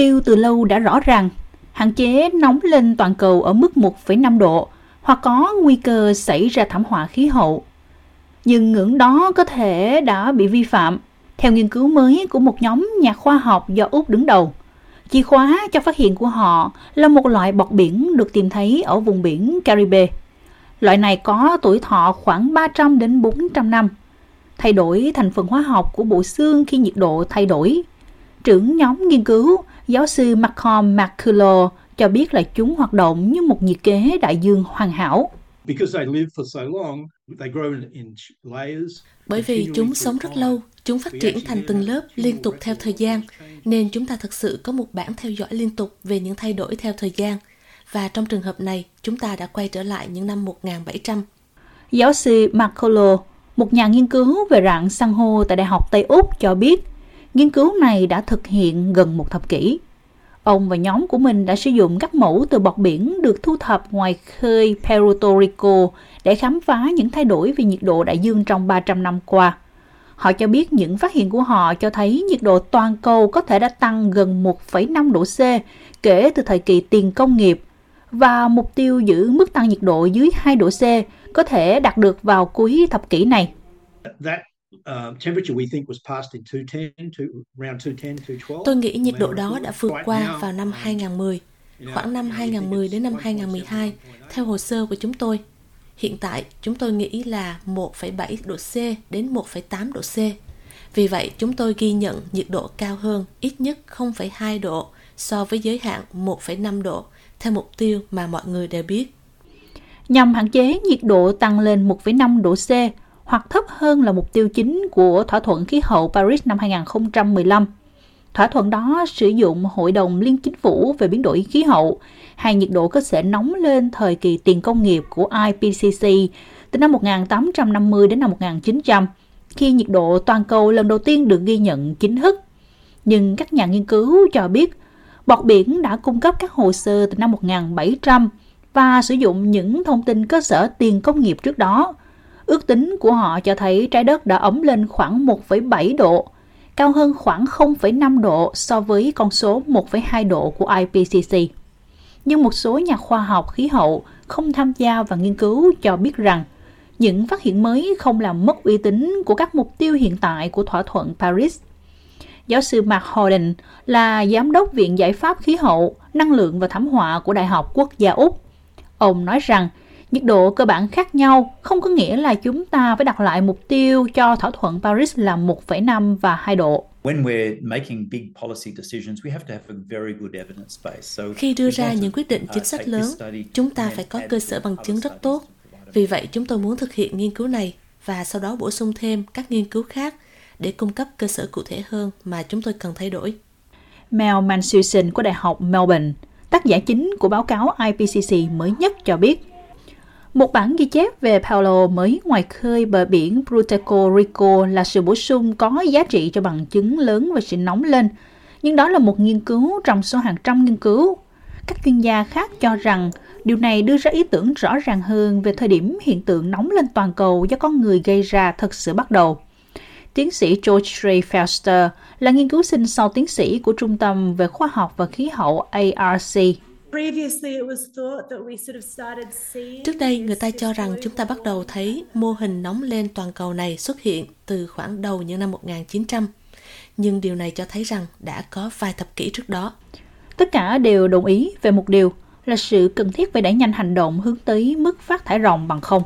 tiêu từ lâu đã rõ ràng, hạn chế nóng lên toàn cầu ở mức 1,5 độ hoặc có nguy cơ xảy ra thảm họa khí hậu. Nhưng ngưỡng đó có thể đã bị vi phạm, theo nghiên cứu mới của một nhóm nhà khoa học do Úc đứng đầu. Chìa khóa cho phát hiện của họ là một loại bọt biển được tìm thấy ở vùng biển Caribe. Loại này có tuổi thọ khoảng 300 đến 400 năm. Thay đổi thành phần hóa học của bộ xương khi nhiệt độ thay đổi. Trưởng nhóm nghiên cứu, giáo sư Malcolm McCullough cho biết là chúng hoạt động như một nhiệt kế đại dương hoàn hảo. Bởi vì chúng sống rất lâu, chúng phát triển thành từng lớp liên tục theo thời gian, nên chúng ta thực sự có một bản theo dõi liên tục về những thay đổi theo thời gian. Và trong trường hợp này, chúng ta đã quay trở lại những năm 1700. Giáo sư Marcolo, một nhà nghiên cứu về rạn san hô tại Đại học Tây Úc cho biết, nghiên cứu này đã thực hiện gần một thập kỷ. Ông và nhóm của mình đã sử dụng các mẫu từ bọt biển được thu thập ngoài khơi Puerto Rico để khám phá những thay đổi về nhiệt độ đại dương trong 300 năm qua. Họ cho biết những phát hiện của họ cho thấy nhiệt độ toàn cầu có thể đã tăng gần 1,5 độ C kể từ thời kỳ tiền công nghiệp và mục tiêu giữ mức tăng nhiệt độ dưới 2 độ C có thể đạt được vào cuối thập kỷ này. Tôi nghĩ nhiệt độ đó đã vượt qua vào năm 2010, khoảng năm 2010 đến năm 2012, theo hồ sơ của chúng tôi. Hiện tại, chúng tôi nghĩ là 1,7 độ C đến 1,8 độ C. Vì vậy, chúng tôi ghi nhận nhiệt độ cao hơn ít nhất 0,2 độ so với giới hạn 1,5 độ, theo mục tiêu mà mọi người đều biết. Nhằm hạn chế nhiệt độ tăng lên 1,5 độ C hoặc thấp hơn là mục tiêu chính của thỏa thuận khí hậu Paris năm 2015. Thỏa thuận đó sử dụng Hội đồng Liên Chính phủ về biến đổi khí hậu hay nhiệt độ có thể nóng lên thời kỳ tiền công nghiệp của IPCC từ năm 1850 đến năm 1900, khi nhiệt độ toàn cầu lần đầu tiên được ghi nhận chính thức. Nhưng các nhà nghiên cứu cho biết, bọt biển đã cung cấp các hồ sơ từ năm 1700 và sử dụng những thông tin cơ sở tiền công nghiệp trước đó. Ước tính của họ cho thấy trái đất đã ấm lên khoảng 1,7 độ, cao hơn khoảng 0,5 độ so với con số 1,2 độ của IPCC nhưng một số nhà khoa học khí hậu không tham gia vào nghiên cứu cho biết rằng những phát hiện mới không làm mất uy tín của các mục tiêu hiện tại của thỏa thuận Paris. Giáo sư Mark Holden là giám đốc Viện Giải pháp Khí hậu, Năng lượng và Thảm họa của Đại học Quốc gia Úc. Ông nói rằng nhiệt độ cơ bản khác nhau không có nghĩa là chúng ta phải đặt lại mục tiêu cho thỏa thuận Paris là 1,5 và 2 độ. Khi đưa ra những quyết định chính sách lớn, chúng ta phải có cơ sở bằng chứng rất tốt. Vì vậy, chúng tôi muốn thực hiện nghiên cứu này và sau đó bổ sung thêm các nghiên cứu khác để cung cấp cơ sở cụ thể hơn mà chúng tôi cần thay đổi. Mel Mansuson của Đại học Melbourne, tác giả chính của báo cáo IPCC mới nhất cho biết, một bản ghi chép về Paolo mới ngoài khơi bờ biển Puerto Rico là sự bổ sung có giá trị cho bằng chứng lớn về sự nóng lên. Nhưng đó là một nghiên cứu trong số hàng trăm nghiên cứu. Các chuyên gia khác cho rằng điều này đưa ra ý tưởng rõ ràng hơn về thời điểm hiện tượng nóng lên toàn cầu do con người gây ra thực sự bắt đầu. Tiến sĩ George Ray Felster là nghiên cứu sinh sau tiến sĩ của Trung tâm về khoa học và khí hậu ARC Trước đây, người ta cho rằng chúng ta bắt đầu thấy mô hình nóng lên toàn cầu này xuất hiện từ khoảng đầu những năm 1900. Nhưng điều này cho thấy rằng đã có vài thập kỷ trước đó. Tất cả đều đồng ý về một điều là sự cần thiết phải đẩy nhanh hành động hướng tới mức phát thải ròng bằng không.